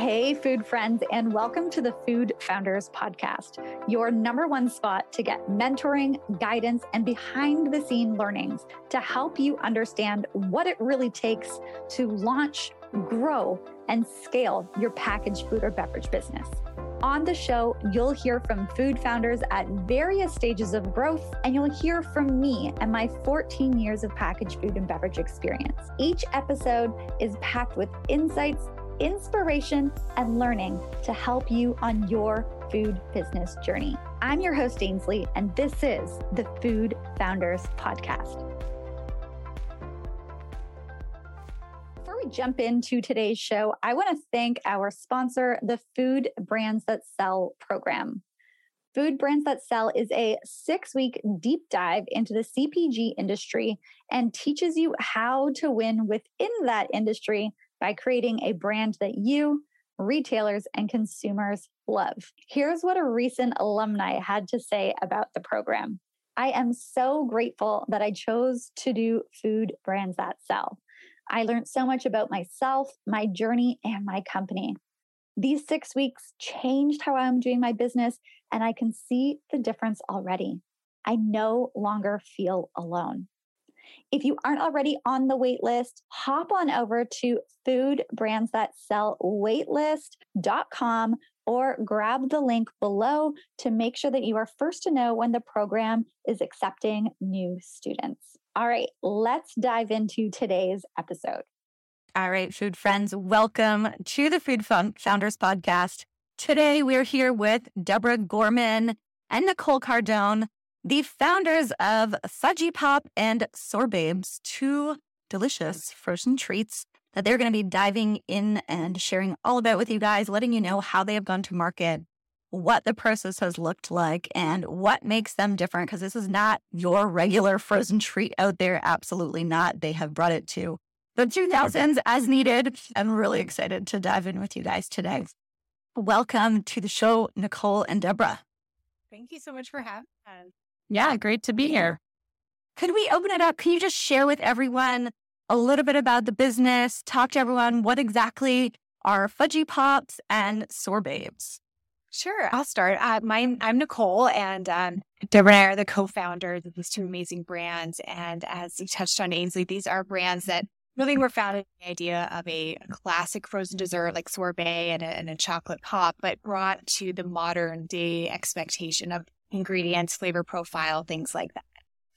Hey, food friends, and welcome to the Food Founders Podcast, your number one spot to get mentoring, guidance, and behind the scene learnings to help you understand what it really takes to launch, grow, and scale your packaged food or beverage business. On the show, you'll hear from food founders at various stages of growth, and you'll hear from me and my 14 years of packaged food and beverage experience. Each episode is packed with insights inspiration, and learning to help you on your food business journey. I'm your host, Ainsley, and this is the Food Founders Podcast. Before we jump into today's show, I want to thank our sponsor, the Food Brands That Sell program. Food Brands That Sell is a six week deep dive into the CPG industry and teaches you how to win within that industry by creating a brand that you, retailers, and consumers love. Here's what a recent alumni had to say about the program. I am so grateful that I chose to do food brands that sell. I learned so much about myself, my journey, and my company. These six weeks changed how I'm doing my business, and I can see the difference already. I no longer feel alone. If you aren't already on the wait list, hop on over to foodbrandsthatsellwaitlist.com or grab the link below to make sure that you are first to know when the program is accepting new students. All right, let's dive into today's episode. All right, food friends, welcome to the Food Founders Podcast. Today we're here with Deborah Gorman and Nicole Cardone the founders of Fudgy Pop and Sorbabes, two delicious frozen treats that they're going to be diving in and sharing all about with you guys, letting you know how they have gone to market, what the process has looked like, and what makes them different. Because this is not your regular frozen treat out there. Absolutely not. They have brought it to the 2000s as needed. I'm really excited to dive in with you guys today. Welcome to the show, Nicole and Deborah. Thank you so much for having us. Yeah, great to be here. Could we open it up? Can you just share with everyone a little bit about the business? Talk to everyone what exactly are Fudgy Pops and Sorbabes? Sure, I'll start. Uh, my, I'm Nicole, and um, Deborah and I are the co-founders of these two amazing brands. And as you touched on, Ainsley, these are brands that really were founded the idea of a, classic frozen dessert like sorbet and a, and a chocolate pop, but brought to the modern day expectation of ingredients, flavor profile, things like that.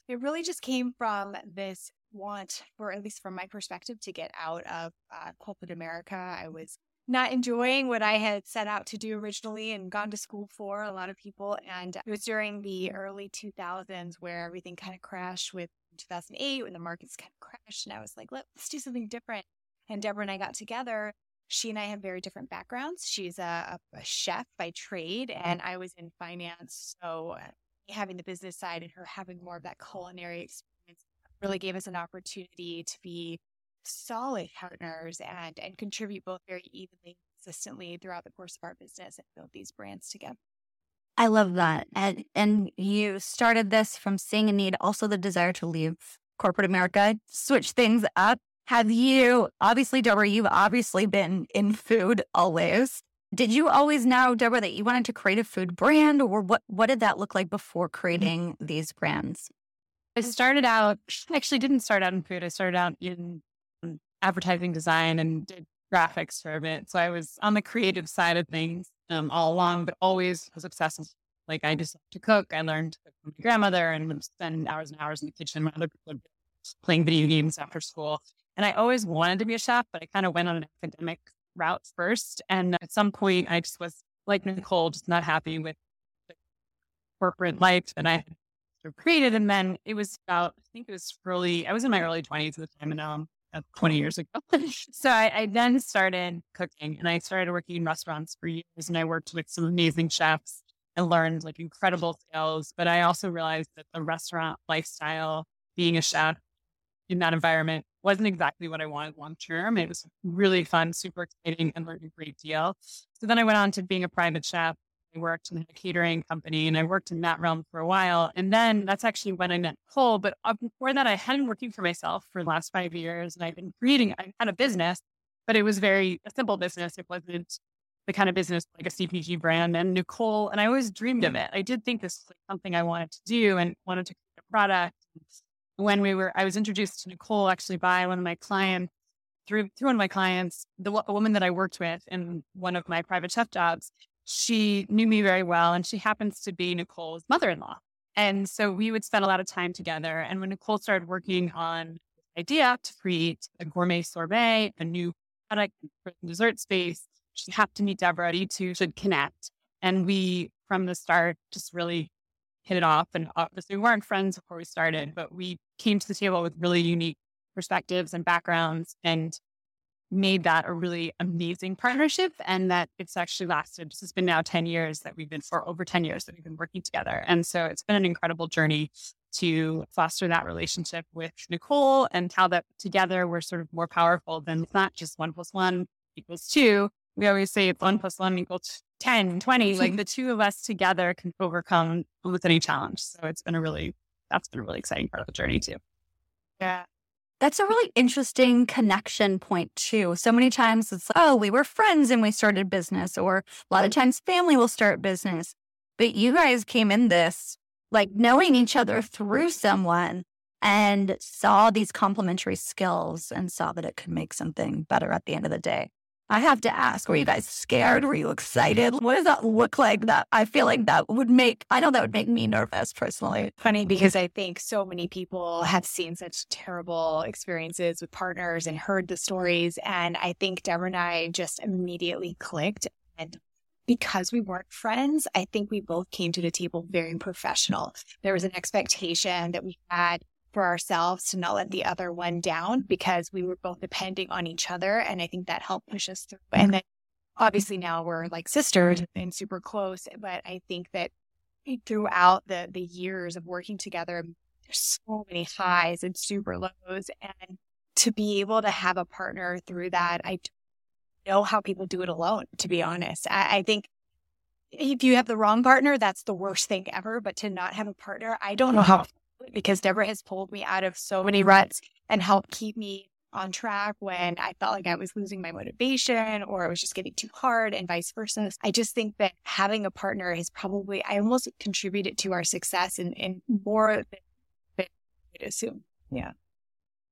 It really just came from this want, or at least from my perspective, to get out of uh, corporate America. I was not enjoying what I had set out to do originally and gone to school for a lot of people. And it was during the early 2000s where everything kind of crashed with 2008 when the markets kind of crashed. And I was like, let's do something different. And Deborah and I got together she and I have very different backgrounds. She's a, a chef by trade, and I was in finance. So, uh, having the business side and her having more of that culinary experience really gave us an opportunity to be solid partners and and contribute both very evenly consistently throughout the course of our business and build these brands together. I love that. And and you started this from seeing a need, also the desire to leave corporate America, switch things up have you, obviously, Deborah, you've obviously been in food always. Did you always know, Deborah, that you wanted to create a food brand or what, what did that look like before creating these brands? I started out, actually didn't start out in food. I started out in advertising design and did graphics for a bit. So I was on the creative side of things um, all along, but always was obsessed with, like, I just love to cook. I learned to cook from my grandmother and would spend hours and hours in the kitchen while other people playing video games after school. And I always wanted to be a chef, but I kind of went on an academic route first. And at some point, I just was like Nicole, just not happy with the corporate life that I had created. And then it was about, I think it was early, I was in my early 20s at the time, and now I'm uh, 20 years ago. so I, I, then started cooking and I started working in restaurants for years. And I worked with some amazing chefs and learned like incredible skills. But I also realized that the restaurant lifestyle, being a chef in that environment wasn't exactly what I wanted long term. It was really fun, super exciting, and learned a great deal. So then I went on to being a private chef. I worked in a catering company and I worked in that realm for a while. And then that's actually when I met Cole. But uh, before that, I had been working for myself for the last five years and I've been creating, I had a business, but it was very a simple business. It wasn't the kind of business like a CPG brand and Nicole. And I always dreamed of it. I did think this was like something I wanted to do and wanted to create a product. When we were, I was introduced to Nicole actually by one of my clients through through one of my clients, the a woman that I worked with in one of my private chef jobs. She knew me very well, and she happens to be Nicole's mother-in-law. And so we would spend a lot of time together. And when Nicole started working on idea to create a gourmet sorbet, a new product dessert space, she happened to meet Deborah. You two should connect. And we, from the start, just really hit it off. And obviously, we weren't friends before we started, but we came to the table with really unique perspectives and backgrounds and made that a really amazing partnership and that it's actually lasted. This has been now 10 years that we've been for over 10 years that we've been working together. And so it's been an incredible journey to foster that relationship with Nicole and how that together we're sort of more powerful than it's not just one plus one equals two. We always say it's one plus one equals 10, 20. like the two of us together can overcome with any challenge. So it's been a really, that's been a really exciting part of the journey too. Yeah. That's a really interesting connection point, too. So many times it's, like, oh, we were friends and we started business, or a lot of times family will start business. But you guys came in this like knowing each other through someone and saw these complementary skills and saw that it could make something better at the end of the day. I have to ask, were you guys scared? Were you excited? What does that look like that I feel like that would make, I know that would make me nervous personally. Funny because I think so many people have seen such terrible experiences with partners and heard the stories. And I think Deborah and I just immediately clicked. And because we weren't friends, I think we both came to the table very professional. There was an expectation that we had for ourselves to not let the other one down because we were both depending on each other. And I think that helped push us through. And then obviously now we're like sisters and super close. But I think that throughout the, the years of working together, there's so many highs and super lows. And to be able to have a partner through that, I know how people do it alone, to be honest. I, I think if you have the wrong partner, that's the worst thing ever. But to not have a partner, I don't know how because Deborah has pulled me out of so many ruts and helped keep me on track when I felt like I was losing my motivation or it was just getting too hard and vice versa. I just think that having a partner has probably, I almost contributed to our success in, in more than I would assume. Yeah.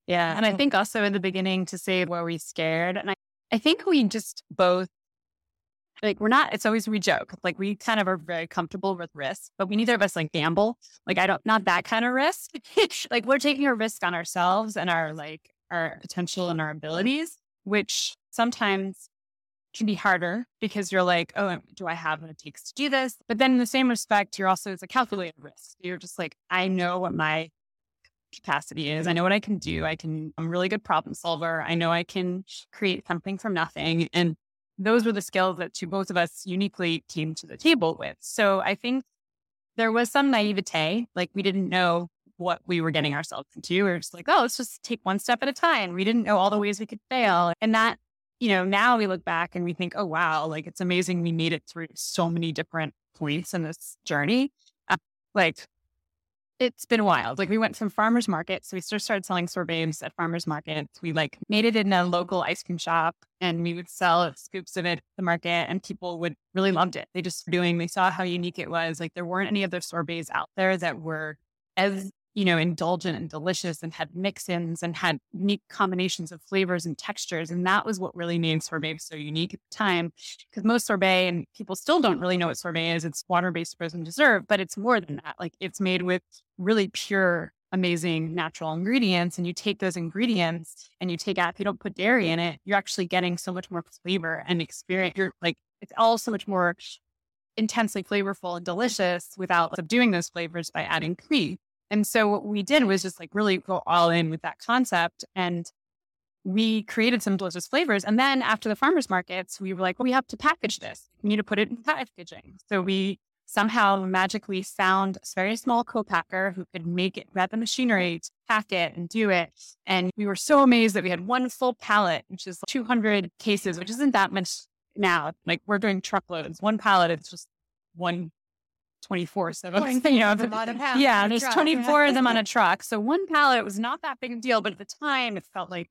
Yeah. And I mm-hmm. think also in the beginning to say, were we scared? And I, I think we just both like we're not it's always we joke like we kind of are very comfortable with risk but we neither of us like gamble like i don't not that kind of risk like we're taking a risk on ourselves and our like our potential and our abilities which sometimes can be harder because you're like oh do i have what it takes to do this? But then in the same respect you're also it's a calculated risk. You're just like i know what my capacity is. I know what i can do. I can i'm a really good problem solver. I know i can create something from nothing. And those were the skills that to both of us uniquely came to the table with. So I think there was some naivete, like we didn't know what we were getting ourselves into. We were just like, oh, let's just take one step at a time. We didn't know all the ways we could fail. And that, you know, now we look back and we think, oh, wow, like it's amazing we made it through so many different points in this journey. Uh, like it's been wild. Like we went from farmers market. So we just started selling sorbets at farmers markets. We like made it in a local ice cream shop and we would sell scoops of it at the market and people would really loved it. They just were doing, they saw how unique it was. Like there weren't any other sorbets out there that were as you know, indulgent and delicious and had mix-ins and had unique combinations of flavors and textures. And that was what really made sorbet so unique at the time. Because most sorbet, and people still don't really know what sorbet is, it's water-based frozen dessert, but it's more than that. Like it's made with really pure, amazing natural ingredients. And you take those ingredients and you take out, if you don't put dairy in it, you're actually getting so much more flavor and experience. You're like, it's all so much more intensely flavorful and delicious without subduing those flavors by adding cream. And so what we did was just like really go all in with that concept. And we created some delicious flavors. And then after the farmers markets, we were like, well, we have to package this. We need to put it in packaging. So we somehow magically found a very small co-packer who could make it, had the machinery to pack it and do it. And we were so amazed that we had one full pallet, which is 200 cases, which isn't that much now. Like we're doing truckloads. One pallet, it's just one 24 7. You know, yeah, there's truck, 24 of them on a truck. So one pallet was not that big a deal, but at the time it felt like,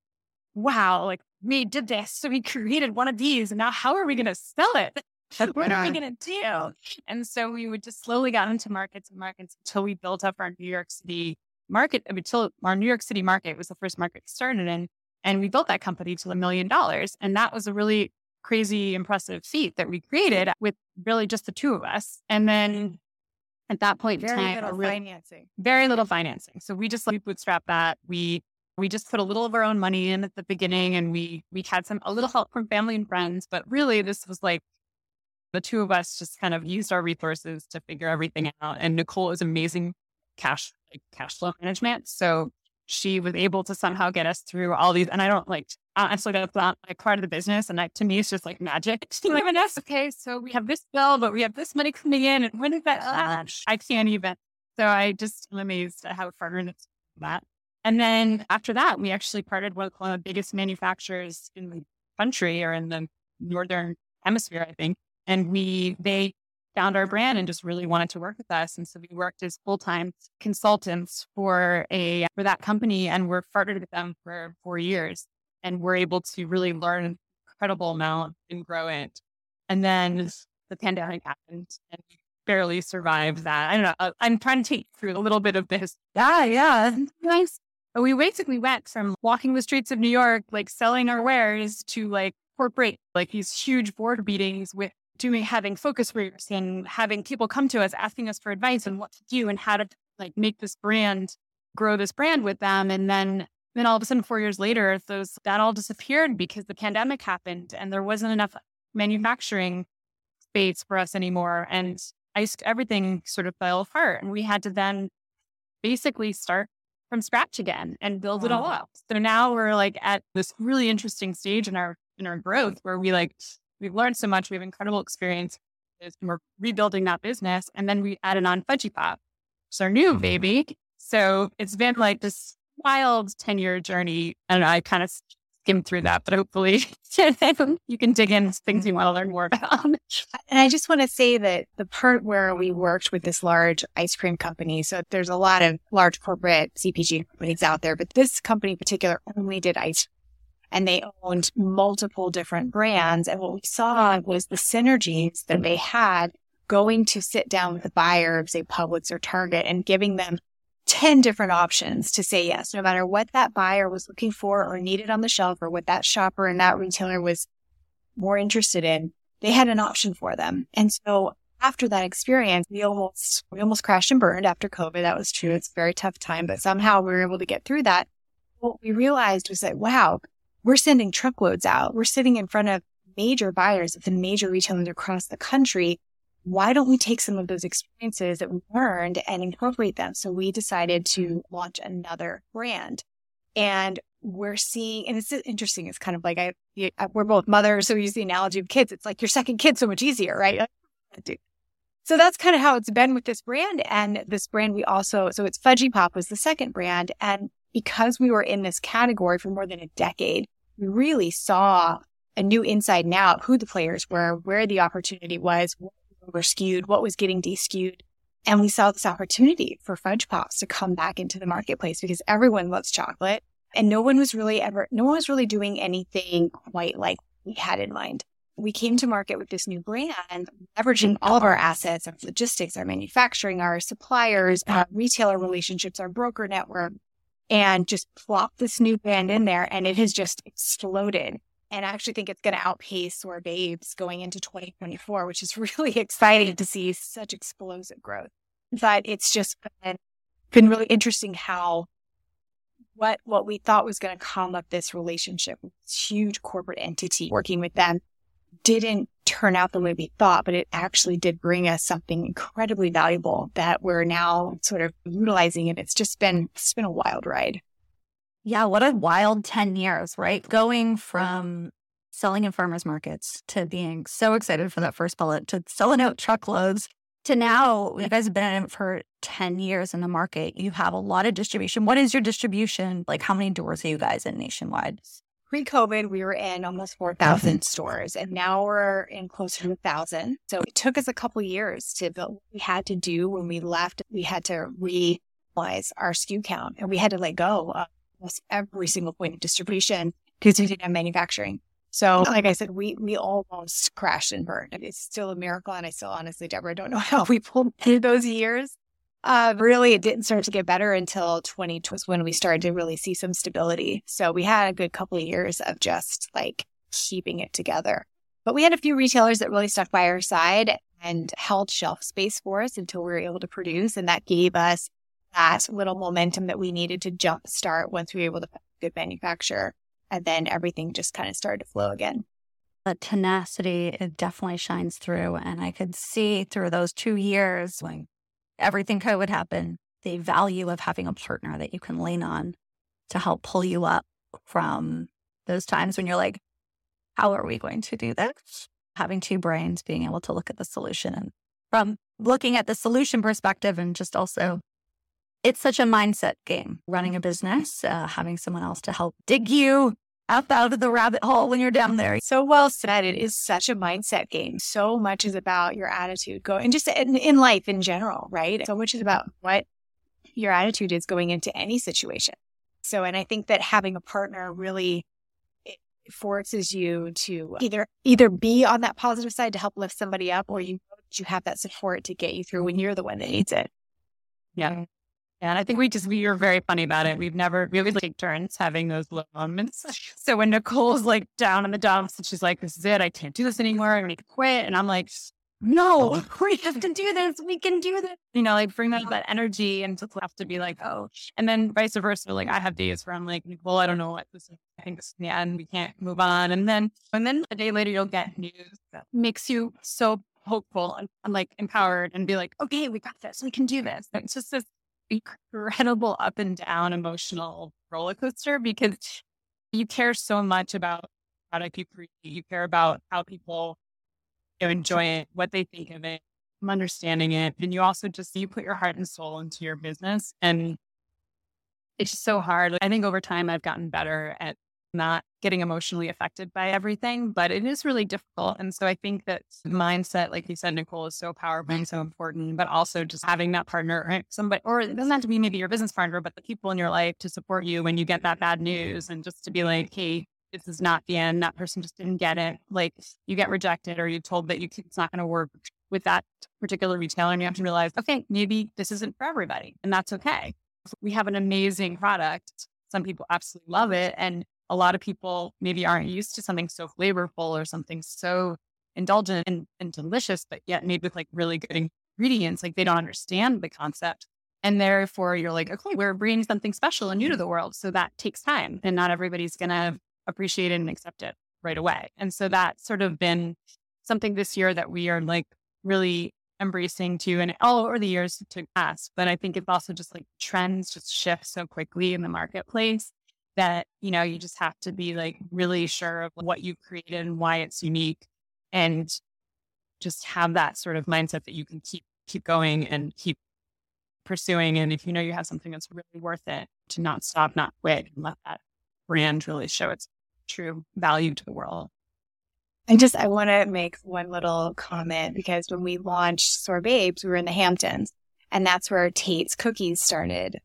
wow, like we did this. So we created one of these. And now how are we going to sell it? what are we going to do? And so we would just slowly got into markets and markets until we built up our New York City market, until our New York City market was the first market we started in. And we built that company to a million dollars. And that was a really crazy, impressive feat that we created with really just the two of us. And then at that point very in time, little really, financing. very little financing. So we just like bootstrap that. We we just put a little of our own money in at the beginning and we we had some a little help from family and friends, but really this was like the two of us just kind of used our resources to figure everything out. And Nicole is amazing cash like cash flow management. So she was able to somehow get us through all these. And I don't like honestly that's not like part of the business. And that to me it's just like magic. like, okay, so we have this bill, but we have this money coming in, and when is that? Ah, I can't even. So I just am amazed at how far it's that. And then after that, we actually partnered with one of the biggest manufacturers in the country or in the northern hemisphere, I think. And we they found our brand and just really wanted to work with us. And so we worked as full time consultants for a for that company, and we're partnered with them for four years, and we're able to really learn an incredible amount and grow it. And then the pandemic happened, and barely survived that. I don't know. uh, I'm trying to take through a little bit of this. Yeah, yeah. Nice. We basically went from walking the streets of New York, like selling our wares, to like corporate, like these huge board meetings with doing having focus groups and having people come to us asking us for advice and what to do and how to like make this brand grow this brand with them. And then then all of a sudden four years later those that all disappeared because the pandemic happened and there wasn't enough manufacturing space for us anymore. And ice everything sort of fell apart. And we had to then basically start from scratch again and build it all up. So now we're like at this really interesting stage in our in our growth where we like we've learned so much. We have incredible experience. And we're rebuilding that business. And then we added on Fudgy Pop. It's our new mm-hmm. baby. So it's been like this wild 10 year journey. And I kind of skimmed through that, but hopefully you can dig in things you want to learn more about. And I just want to say that the part where we worked with this large ice cream company, so there's a lot of large corporate CPG companies out there, but this company in particular only did ice and they owned multiple different brands. And what we saw was the synergies that they had going to sit down with the buyer of say Publix or Target and giving them 10 different options to say yes, no matter what that buyer was looking for or needed on the shelf or what that shopper and that retailer was more interested in, they had an option for them. And so after that experience, we almost, we almost crashed and burned after COVID. That was true. It's a very tough time, but somehow we were able to get through that. What we realized was that, wow, we're sending truckloads out. We're sitting in front of major buyers of the major retailers across the country. Why don't we take some of those experiences that we learned and incorporate them? So we decided to launch another brand. And we're seeing, and it's interesting. It's kind of like I, we're both mothers, so we use the analogy of kids. It's like your second kid so much easier, right? So that's kind of how it's been with this brand. And this brand, we also, so it's Fudgy Pop was the second brand. And because we were in this category for more than a decade, we really saw a new inside and out who the players were, where the opportunity was, what were skewed, what was getting deskewed. And we saw this opportunity for fudge pops to come back into the marketplace because everyone loves chocolate and no one was really ever, no one was really doing anything quite like we had in mind. We came to market with this new brand, leveraging all of our assets, our logistics, our manufacturing, our suppliers, our retailer relationships, our broker network, and just plop this new band in there and it has just exploded. And I actually think it's going to outpace SorBabes going into 2024, which is really exciting to see such explosive growth. But it's just been, been really interesting how what what we thought was going to come of this relationship this huge corporate entity working with them didn't turn out the way we thought, but it actually did bring us something incredibly valuable that we're now sort of utilizing. And it's just been, it's been a wild ride. Yeah. What a wild 10 years, right? Going from selling in farmers markets to being so excited for that first bullet to selling out truckloads to now you guys have been in it for 10 years in the market. You have a lot of distribution. What is your distribution? Like how many doors are you guys in nationwide? Pre COVID, we were in almost 4,000 stores and now we're in closer to 1,000. So it took us a couple years to build what we had to do when we left. We had to realize our SKU count and we had to let go of almost every single point of distribution because we didn't have manufacturing. So, like I said, we we almost crashed and burned. It's still a miracle, and I still honestly, Deborah, don't know how we pulled through those years. Uh, really, it didn't start to get better until 20 was when we started to really see some stability. So we had a good couple of years of just like keeping it together. But we had a few retailers that really stuck by our side and held shelf space for us until we were able to produce. And that gave us that little momentum that we needed to jump start once we were able to good manufacture. And then everything just kind of started to flow again. The tenacity, it definitely shines through. And I could see through those two years when everything COVID happen, the value of having a partner that you can lean on to help pull you up from those times when you're like, how are we going to do this? Having two brains, being able to look at the solution and from looking at the solution perspective and just also it's such a mindset game running a business, uh, having someone else to help dig you up out of the rabbit hole when you're down there. So well said. It is such a mindset game. So much is about your attitude go and just in, in life in general, right? So much is about what your attitude is going into any situation. So, and I think that having a partner really forces you to either either be on that positive side to help lift somebody up, or you you have that support to get you through when you're the one that needs it. Yeah. Mm-hmm. And I think we just we were very funny about it. We've never we always take turns having those low moments. So when Nicole's like down in the dumps and she's like, "This is it. I can't do this anymore. I need to quit," and I'm like, "No, oh. we have to do this. We can do this." You know, like bring that that energy and just have to be like, "Oh," and then vice versa. Like I have days where I'm like, "Nicole, I don't know what this is. I think this is the end. We can't move on." And then and then a day later, you'll get news that makes you so hopeful and, and like empowered and be like, "Okay, we got this. We can do this." It's just this incredible up and down emotional roller coaster because you care so much about product you create. You care about how people you know, enjoy it, what they think of it, understanding it. And you also just, you put your heart and soul into your business. And it's just so hard. I think over time, I've gotten better at not getting emotionally affected by everything, but it is really difficult. And so I think that mindset, like you said, Nicole, is so powerful and so important, but also just having that partner, right? Somebody, or it doesn't have to be maybe your business partner, but the people in your life to support you when you get that bad news and just to be like, hey, this is not the end. That person just didn't get it. Like you get rejected or you told that you, it's not going to work with that particular retailer. And you have to realize, okay, maybe this isn't for everybody and that's okay. We have an amazing product. Some people absolutely love it. And a lot of people maybe aren't used to something so flavorful or something so indulgent and, and delicious, but yet made with like really good ingredients. Like they don't understand the concept. And therefore, you're like, okay, we're bringing something special and new to mm-hmm. the world. So that takes time. And not everybody's going to appreciate it and accept it right away. And so that's sort of been something this year that we are like really embracing too. And all over the years to pass. But I think it's also just like trends just shift so quickly in the marketplace that, you know, you just have to be like really sure of what you've created and why it's unique and just have that sort of mindset that you can keep keep going and keep pursuing. And if you know you have something that's really worth it, to not stop, not quit, and let that brand really show its true value to the world. I just, I want to make one little comment because when we launched Sorbabes, we were in the Hamptons, and that's where Tate's Cookies started.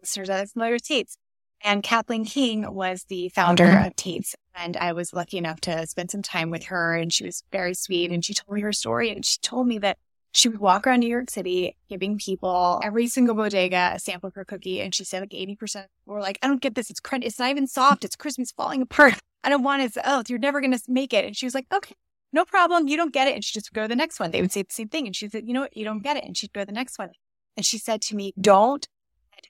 Listeners are familiar with Tate's. And Kathleen King was the founder mm-hmm. of Tate's. And I was lucky enough to spend some time with her and she was very sweet. And she told me her story and she told me that she would walk around New York City giving people every single bodega a sample of her cookie. And she said like 80% were like, I don't get this. It's crunch. It's not even soft. It's crispy. It's falling apart. I don't want it. Oh, you're never going to make it. And she was like, okay, no problem. You don't get it. And she just go to the next one. They would say the same thing. And she said, you know what? You don't get it. And she'd go to the next one. And she said to me, don't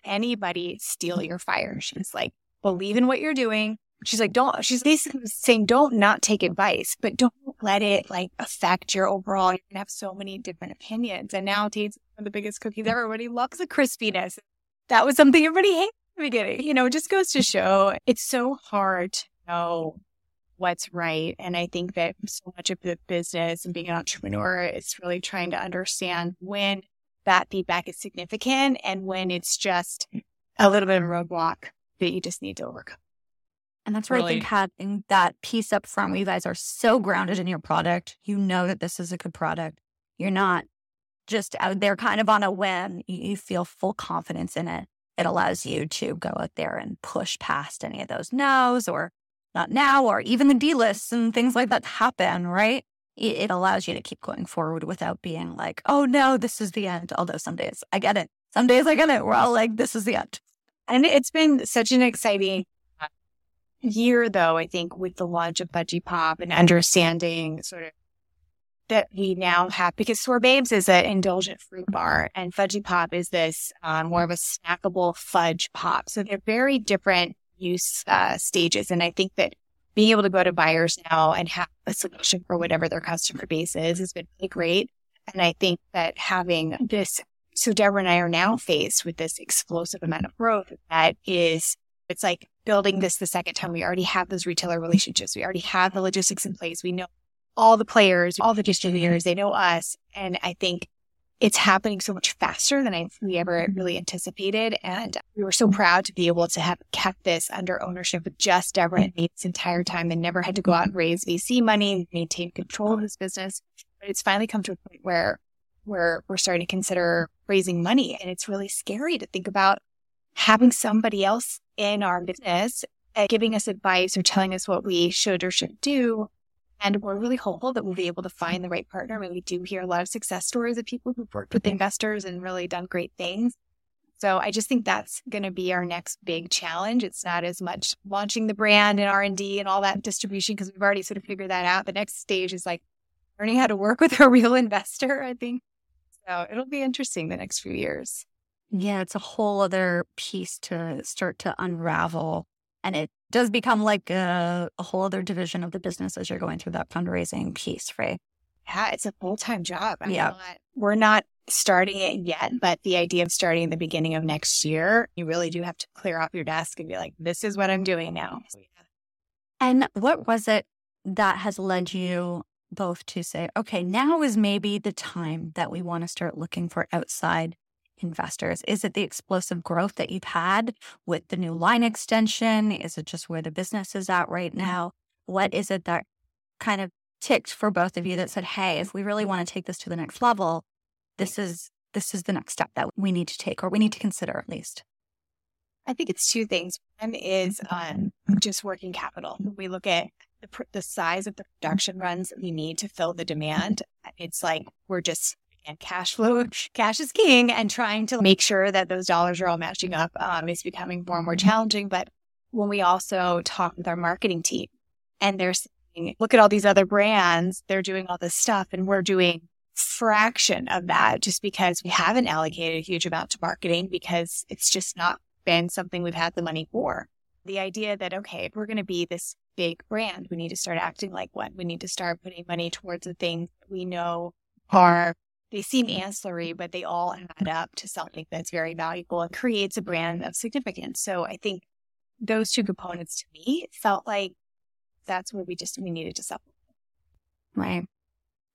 anybody steal your fire. Mm-hmm. She's like, believe in what you're doing. She's like, don't, she's basically saying, don't not take advice, but don't let it like affect your overall. You're going to have so many different opinions. And now Tate's one of the biggest cookies ever. Everybody loves the crispiness. That was something everybody hated in the beginning. You know, it just goes to show it's so hard to know what's right. And I think that so much of the business and being an entrepreneur is really trying to understand when that feedback is significant and when it's just a little bit of a roadblock that you just need to overcome. And that's where really. I think having that piece up front where you guys are so grounded in your product, you know that this is a good product. You're not just out there kind of on a whim. You feel full confidence in it. It allows you to go out there and push past any of those no's or not now, or even the delists and things like that happen, right? It, it allows you to keep going forward without being like, oh no, this is the end. Although some days I get it. Some days I get it. We're all like, this is the end. And it's been such an exciting year, though, I think, with the launch of Fudgy Pop and understanding sort of that we now have because Sorbabes is an indulgent fruit bar and Fudgy Pop is this um, more of a snackable fudge pop. So they're very different use uh, stages. And I think that being able to go to buyers now and have a solution for whatever their customer base is has been really great. And I think that having this, so Deborah and I are now faced with this explosive amount of growth that is, it's like building this the second time. We already have those retailer relationships. We already have the logistics in place. We know all the players, all the distributors, they know us. And I think it's happening so much faster than I, we ever really anticipated. And we were so proud to be able to have kept this under ownership with just Deborah and me this entire time and never had to go out and raise VC money, maintain control of this business. But it's finally come to a point where where we're starting to consider raising money. And it's really scary to think about having somebody else in our business uh, giving us advice or telling us what we should or should do and we're really hopeful that we'll be able to find the right partner. I mean, we do hear a lot of success stories of people who've worked with investors and really done great things. So I just think that's going to be our next big challenge. It's not as much launching the brand and R and D and all that distribution because we've already sort of figured that out. The next stage is like learning how to work with a real investor. I think so. It'll be interesting the next few years. Yeah, it's a whole other piece to start to unravel and it does become like a, a whole other division of the business as you're going through that fundraising piece, right? Yeah, it's a full time job. I'm yeah. Not, we're not starting it yet, but the idea of starting in the beginning of next year, you really do have to clear off your desk and be like, this is what I'm doing now. And what was it that has led you both to say, okay, now is maybe the time that we want to start looking for outside investors? Is it the explosive growth that you've had with the new line extension? Is it just where the business is at right mm-hmm. now? What is it that kind of ticked for both of you that said, "Hey, if we really want to take this to the next level, this is this is the next step that we need to take or we need to consider at least?" I think it's two things. One is um, just working capital. We look at the, the size of the production runs that we need to fill the demand. It's like we're just and cash flow, cash is king, and trying to make sure that those dollars are all matching up um, is becoming more and more challenging. But when we also talk with our marketing team and they're saying, look at all these other brands, they're doing all this stuff, and we're doing fraction of that just because we haven't allocated a huge amount to marketing because it's just not been something we've had the money for. The idea that, okay, if we're going to be this big brand, we need to start acting like one. We need to start putting money towards the things we know are they seem mm-hmm. ancillary, but they all add mm-hmm. up to something that's very valuable and creates a brand of significance. So I think those two components to me felt like that's what we just we needed to supplement. Right.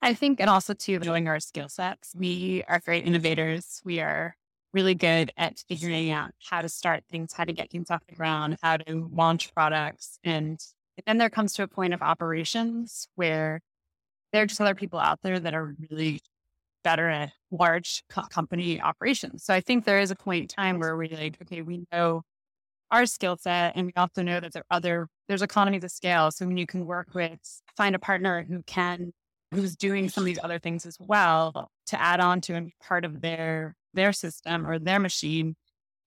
I think, and also too, knowing our skill sets, we are great innovators. We are really good at figuring out how to start things, how to get things off the ground, how to launch products. And then there comes to a point of operations where there are just other people out there that are really better at large co- company operations. So I think there is a point in time where we're like, okay, we know our skill set and we also know that there are other there's economies of scale. So when you can work with find a partner who can who's doing some of these other things as well to add on to and be part of their their system or their machine,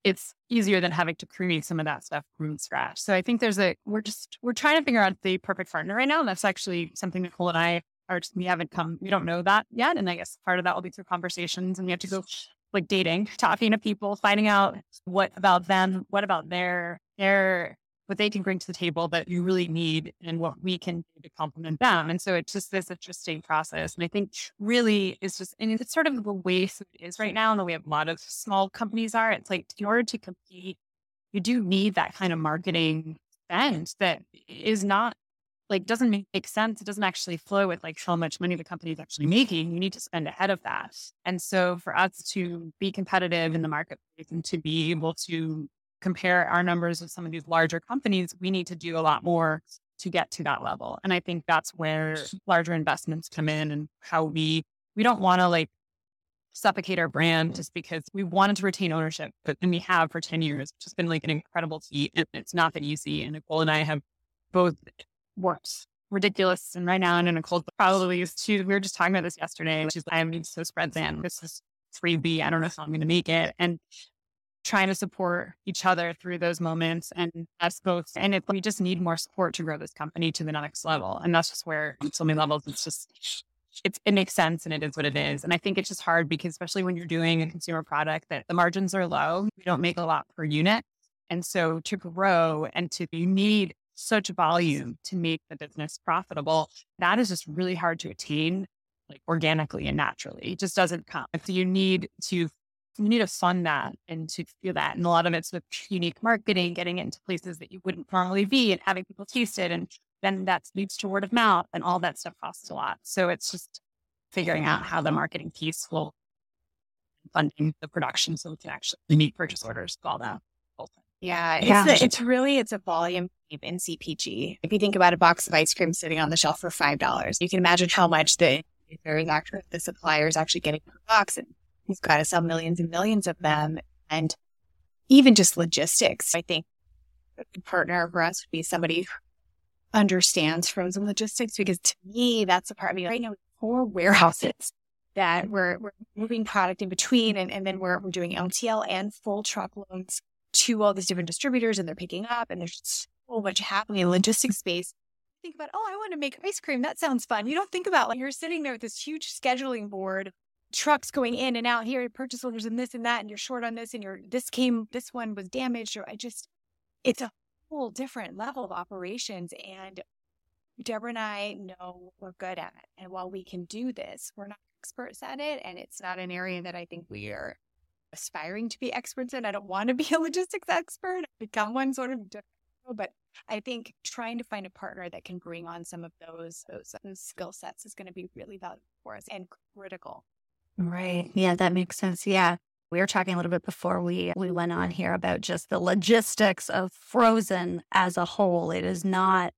it's easier than having to create some of that stuff from scratch. So I think there's a we're just we're trying to figure out the perfect partner right now. And that's actually something Nicole and I or we haven't come, we don't know that yet. And I guess part of that will be through conversations and we have to go like dating, talking to people, finding out what about them, what about their, their, what they can bring to the table that you really need and what we can do to complement them. And so it's just this interesting process. And I think really it's just, and it's sort of the way food is right now and the way a lot of small companies are. It's like in order to compete, you do need that kind of marketing spend that is not like doesn't make sense. It doesn't actually flow with like how much money the company is actually making. You need to spend ahead of that. And so for us to be competitive in the marketplace and to be able to compare our numbers with some of these larger companies, we need to do a lot more to get to that level. And I think that's where larger investments come in and how we we don't want to like suffocate our brand just because we wanted to retain ownership, but then we have for 10 years, which has been like an incredible feat. And it's not that easy. And Nicole and I have both works ridiculous. And right now, and Nicole probably is too. We were just talking about this yesterday. She's like, I'm so spread thin. This is 3B. I don't know if I'm going to make it. And trying to support each other through those moments. And that's both. And it, we just need more support to grow this company to the next level. And that's just where so many levels, it's just, it's, it makes sense and it is what it is. And I think it's just hard because especially when you're doing a consumer product that the margins are low, we don't make a lot per unit. And so to grow and to, you need such volume to make the business profitable. That is just really hard to attain like organically and naturally. It just doesn't come. So you need to you need to fund that and to feel that. And a lot of it's with unique marketing, getting it into places that you wouldn't normally be and having people taste it. And then that leads to word of mouth and all that stuff costs a lot. So it's just figuring out how the marketing piece will funding the production so we can actually meet purchase orders, all that. Yeah, it's, yeah. it's really it's a volume in CPG. If you think about a box of ice cream sitting on the shelf for five dollars, you can imagine how much the actually, the supplier is actually getting per box, and he's got to sell millions and millions of them, and even just logistics. I think a partner for us would be somebody who understands frozen logistics because to me that's the part. I mean, right now four warehouses that we're we're moving product in between, and, and then we're we're doing LTL and full truck truckloads to all these different distributors, and they're picking up, and there's so much happening in logistics space. Think about, oh, I want to make ice cream. That sounds fun. You don't think about like you're sitting there with this huge scheduling board, trucks going in and out here, purchase orders and this and that, and you're short on this, and you're this came, this one was damaged, or I just, it's a whole different level of operations. And Deborah and I know we're good at it. And while we can do this, we're not experts at it. And it's not an area that I think we are aspiring to be experts in. I don't want to be a logistics expert, become one sort of but I think trying to find a partner that can bring on some of those those, those skill sets is going to be really valuable for us and critical. Right. Yeah, that makes sense. Yeah. We were talking a little bit before we we went on here about just the logistics of frozen as a whole. It is not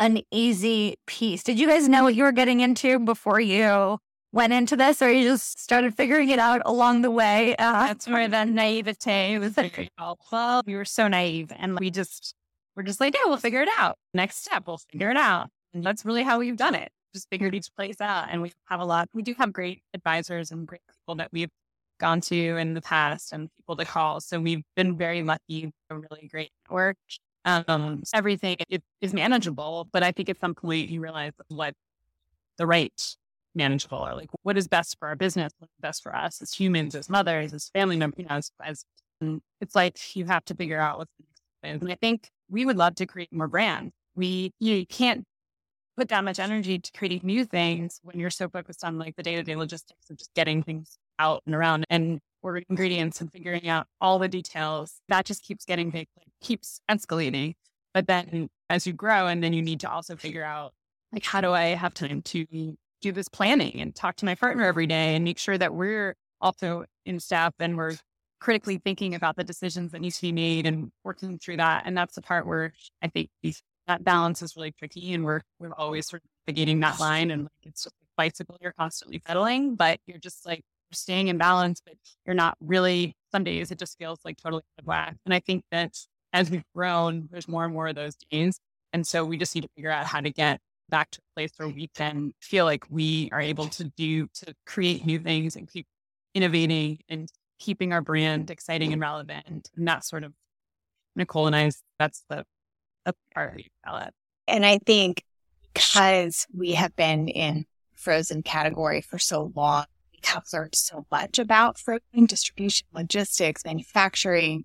an easy piece. Did you guys know what you were getting into before you went into this, or you just started figuring it out along the way? Uh, That's where the naivete was. Like, well, we were so naive, and we just we're just like, yeah, we'll figure it out. Next step, we'll figure it out. And that's really how we've done it. Just figured each place out. And we have a lot, we do have great advisors and great people that we've gone to in the past and people to call. So we've been very lucky, a really great network. Um, everything it, is manageable, but I think at some point you realize what the right manageable or like what is best for our business, what's best for us as humans, as mothers, as family members, you know, as, as it's like you have to figure out what's next. and I think we would love to create more brands. We you, can't put that much energy to creating new things when you're so focused on like the day to day logistics of just getting things out and around and or ingredients and figuring out all the details. That just keeps getting big, like keeps escalating. But then as you grow, and then you need to also figure out like how do I have time to do this planning and talk to my partner every day and make sure that we're also in step and we're critically thinking about the decisions that need to be made and working through that. And that's the part where I think that balance is really tricky. And we're, we're always sort of navigating that line. And like, it's just like bicycle, you're constantly pedaling, but you're just like staying in balance, but you're not really, some days it just feels like totally out of whack. And I think that as we've grown, there's more and more of those days. And so we just need to figure out how to get back to a place where we can feel like we are able to do, to create new things and keep innovating and keeping our brand exciting and relevant. And that's sort of Nicole and I, that's the, part we fell. And I think because we have been in frozen category for so long, we have learned so much about frozen distribution, logistics, manufacturing.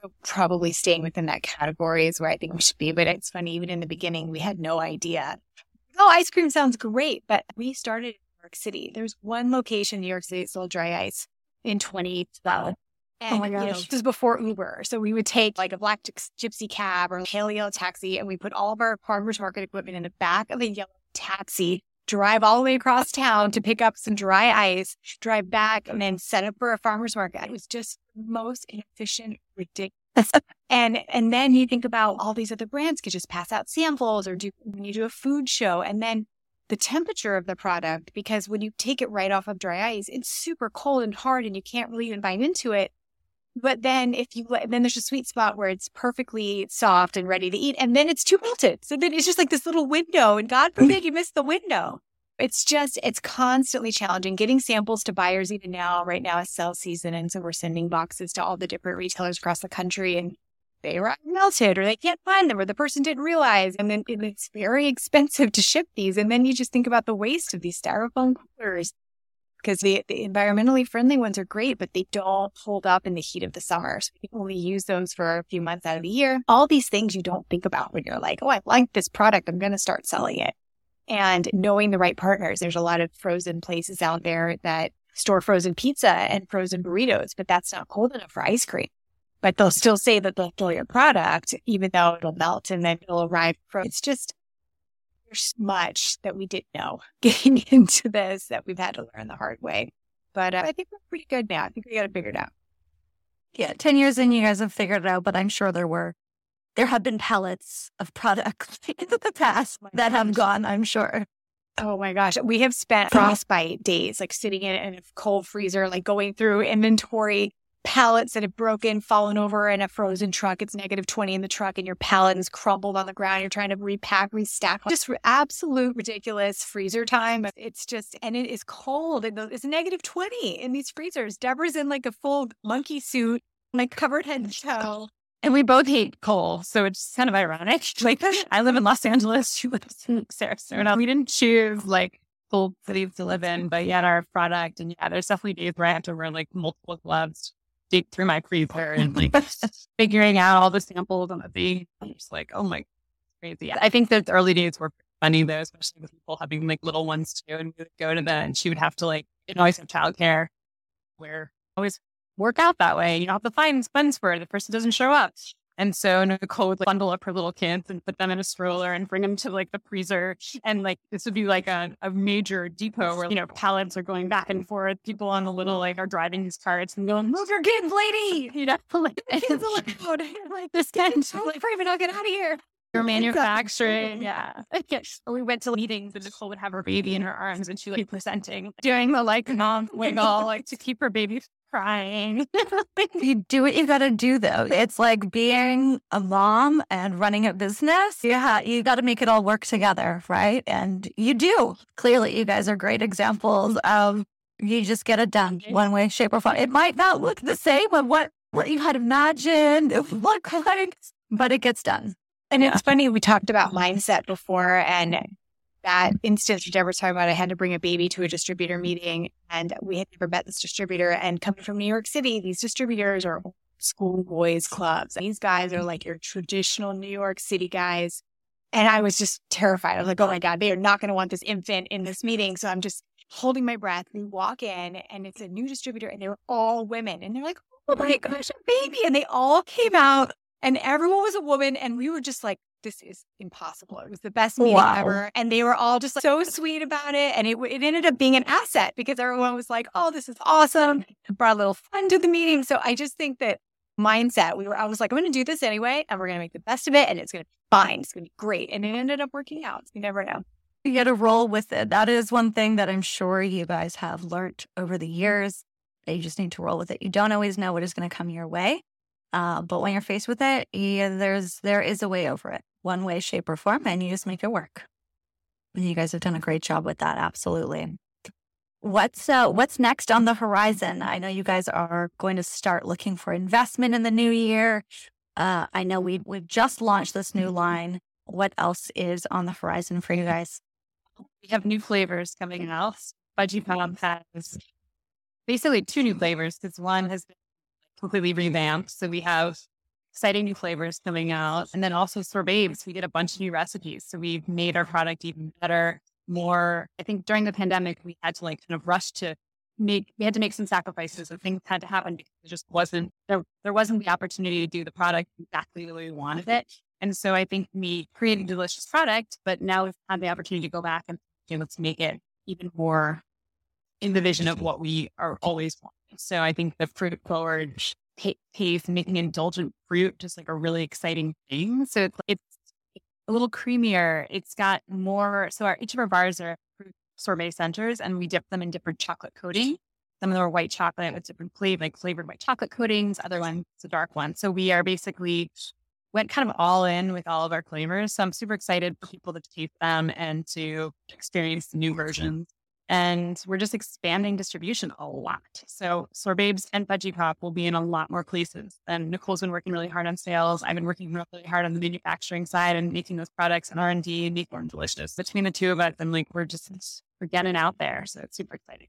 So probably staying within that category is where I think we should be. But it's funny, even in the beginning, we had no idea. Oh, ice cream sounds great. But we started in New York City. There's one location in New York City that sold dry ice in 2012. And, oh my gosh. You know, this was before Uber. So we would take like a black gypsy cab or a pale yellow taxi and we put all of our farmer's market equipment in the back of a yellow taxi, drive all the way across town to pick up some dry ice, drive back and then set up for a farmer's market. It was just most inefficient, ridiculous. and and then you think about all these other brands could just pass out samples or do when you do a food show and then the temperature of the product because when you take it right off of dry ice, it's super cold and hard and you can't really even bite into it. But then if you then there's a sweet spot where it's perfectly soft and ready to eat, and then it's too melted. So then it's just like this little window, and God forbid you miss the window. It's just it's constantly challenging getting samples to buyers even now. Right now is sale season, and so we're sending boxes to all the different retailers across the country, and they were melted or they can't find them or the person didn't realize. And then it's very expensive to ship these. And then you just think about the waste of these styrofoam coolers because the, the environmentally friendly ones are great, but they don't hold up in the heat of the summer. So you only use those for a few months out of the year. All these things you don't think about when you're like, oh, I like this product. I'm going to start selling it. And knowing the right partners. There's a lot of frozen places out there that store frozen pizza and frozen burritos, but that's not cold enough for ice cream. But they'll still say that they'll fill your product, even though it'll melt and then it'll arrive. Frozen. It's just there's much that we didn't know getting into this that we've had to learn the hard way. But uh, I think we're pretty good now. I think we got it figured out. Yeah, 10 years in, you guys have figured it out, but I'm sure there were, there have been pallets of products in the past oh that gosh. have gone, I'm sure. Oh my gosh. We have spent frostbite days, like sitting in, in a cold freezer, like going through inventory pallets that have broken, fallen over in a frozen truck. It's negative 20 in the truck and your pallet is crumbled on the ground. You're trying to repack, restack. Just absolute ridiculous freezer time. It's just, and it is cold. And it's negative 20 in these freezers. Deborah's in like a full monkey suit, like covered head to toe. And we both hate coal. So it's kind of ironic. Like I live in Los Angeles. She lives in Sarasota. We didn't choose like cold cities to live in, but yet our product and yeah, there's definitely days where I have to wear like multiple gloves dig through my freezer and like figuring out all the samples on the thing. I'm just like, oh my, crazy. I think the early days were funny though, especially with people having like little ones too. And we would go to the, and she would have to like, didn't always have childcare where always work out that way. You don't have to find funds for it. The person doesn't show up. And so Nicole would like, bundle up her little kids and put them in a stroller and bring them to like the freezer. And like this would be like a, a major depot where, you know, pallets are going back and forth. People on the little like are driving these carts and going, move your kids, lady. You know, like, kids like, like this kid, like, Raven, I'll get out of here. Your manufacturing. Yeah. Yes. We went to meetings and Nicole would have her baby in her arms and she would be presenting, doing the like mom wiggle, like to keep her baby crying. you do what you got to do, though. It's like being a mom and running a business. You ha- you got to make it all work together, right? And you do. Clearly, you guys are great examples of you just get it done mm-hmm. one way, shape, or form. It might not look the same what what you had imagined it would look like, but it gets done. And it's funny, we talked about mindset before, and that instance Deborah was talking about, I had to bring a baby to a distributor meeting and we had never met this distributor. And coming from New York City, these distributors are school boys clubs. These guys are like your traditional New York City guys. And I was just terrified. I was like, oh my God, they are not going to want this infant in this meeting. So I'm just holding my breath. We walk in and it's a new distributor and they were all women. And they're like, oh my gosh, a baby. And they all came out and everyone was a woman. And we were just like, this is impossible. It was the best meeting wow. ever. And they were all just like, so sweet about it. And it, it ended up being an asset because everyone was like, oh, this is awesome. It brought a little fun to the meeting. So I just think that mindset, we were, I was like, I'm going to do this anyway, and we're going to make the best of it. And it's going to be fine. It's going to be great. And it ended up working out. You never know. You got to roll with it. That is one thing that I'm sure you guys have learned over the years. That You just need to roll with it. You don't always know what is going to come your way. Uh, but when you're faced with it, yeah, there's there is a way over it, one way, shape, or form, and you just make it work. And you guys have done a great job with that. Absolutely. What's uh, what's next on the horizon? I know you guys are going to start looking for investment in the new year. Uh, I know we we've just launched this new line. What else is on the horizon for you guys? We have new flavors coming out. Fudgy Pop has basically two new flavors because one has been completely revamped. So we have exciting new flavors coming out. And then also SorBabes, we get a bunch of new recipes. So we've made our product even better, more. I think during the pandemic, we had to like kind of rush to make, we had to make some sacrifices and things had to happen because it just wasn't, there, there wasn't the opportunity to do the product exactly the way we wanted it. And so I think we created a delicious product, but now we've had the opportunity to go back and let's make it even more in the vision of what we are always wanting. So I think the fruit forward taste, making indulgent fruit just like a really exciting thing. So it's, it's a little creamier. It's got more. So our, each of our bars are fruit sorbet centers and we dip them in different chocolate coating. Some of them are white chocolate with different flavor, like flavored white chocolate coatings. Other ones, it's a dark one. So we are basically went kind of all in with all of our flavors. So I'm super excited for people to taste them and to experience the new versions. And we're just expanding distribution a lot. So SorBabes and Fudgy Pop will be in a lot more places. And Nicole's been working really hard on sales. I've been working really hard on the manufacturing side and making those products and R&D and make them delicious. Between the two of us, I'm like, we're just, we're getting out there. So it's super exciting.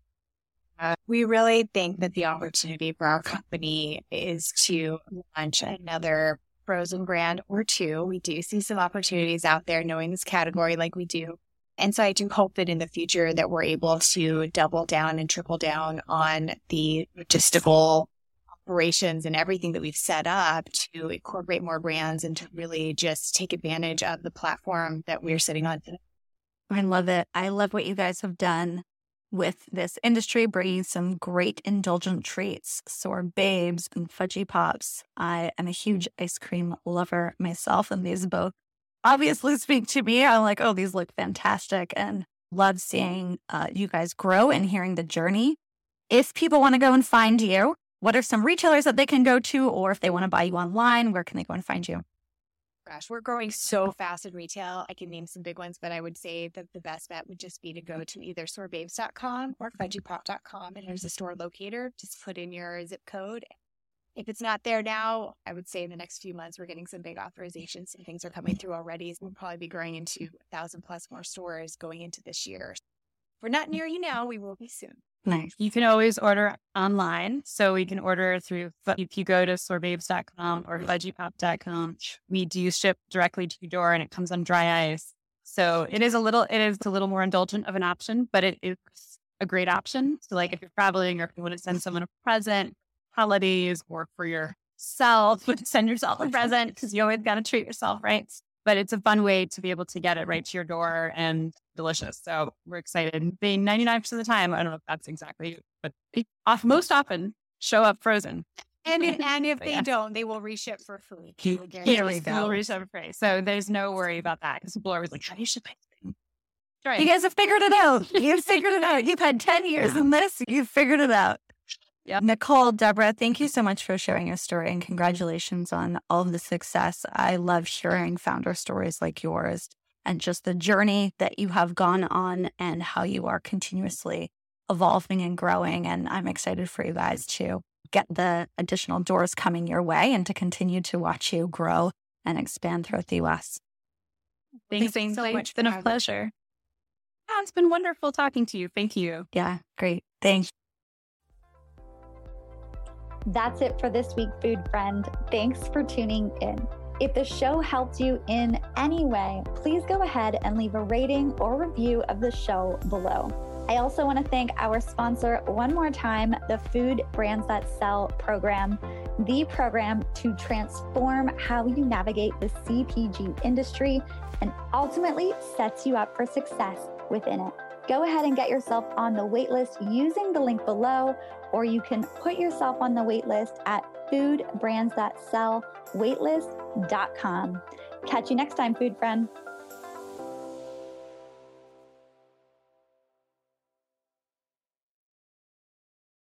Uh, we really think that the opportunity for our company is to launch another frozen brand or two. We do see some opportunities out there knowing this category like we do. And so I do hope that in the future that we're able to double down and triple down on the logistical operations and everything that we've set up to incorporate more brands and to really just take advantage of the platform that we're sitting on today. I love it. I love what you guys have done with this industry, bringing some great indulgent treats, SorBabes and Fudgy Pops. I am a huge ice cream lover myself, and these both obviously speak to me. I'm like, oh, these look fantastic and love seeing uh, you guys grow and hearing the journey. If people want to go and find you, what are some retailers that they can go to? Or if they want to buy you online, where can they go and find you? Gosh, we're growing so fast in retail. I can name some big ones, but I would say that the best bet would just be to go to either sorbabes.com or fudgypop.com and there's a store locator. Just put in your zip code if it's not there now, I would say in the next few months, we're getting some big authorizations. Some things are coming through already. So we'll probably be growing into a thousand plus more stores going into this year. If we're not mm. near you now, we will be soon. Nice. You can always order online. So we can order through, if you go to sorbabes.com or fudgypop.com, we do ship directly to your door and it comes on dry ice. So it is a little, it is a little more indulgent of an option, but it is a great option. So like if you're traveling or if you want to send someone a present, holidays or for yourself, send yourself a present because you always got to treat yourself, right? But it's a fun way to be able to get it right to your door and delicious. So we're excited. They 99% of the time, I don't know if that's exactly, but off, mm. most often show up frozen. And if, and if they yeah. don't, they will reship for free. Here we go. We'll reship for free. So there's no worry about that because people are always like, how do you ship anything? Right. You guys have figured it out. You've figured it out. You've had 10 years in this. You've figured it out. Yep. Nicole, Deborah, thank you so much for sharing your story and congratulations on all of the success. I love hearing founder stories like yours and just the journey that you have gone on and how you are continuously evolving and growing. And I'm excited for you guys to get the additional doors coming your way and to continue to watch you grow and expand throughout the US. Thanks, Thanks so much. It's been a pleasure. Yeah, it's been wonderful talking to you. Thank you. Yeah, great. Thanks. That's it for this week, Food Friend. Thanks for tuning in. If the show helped you in any way, please go ahead and leave a rating or review of the show below. I also want to thank our sponsor one more time, the Food Brands That Sell program, the program to transform how you navigate the CPG industry and ultimately sets you up for success within it go ahead and get yourself on the waitlist using the link below, or you can put yourself on the waitlist at foodbrandsthatsellwaitlist.com. Catch you next time, food friend.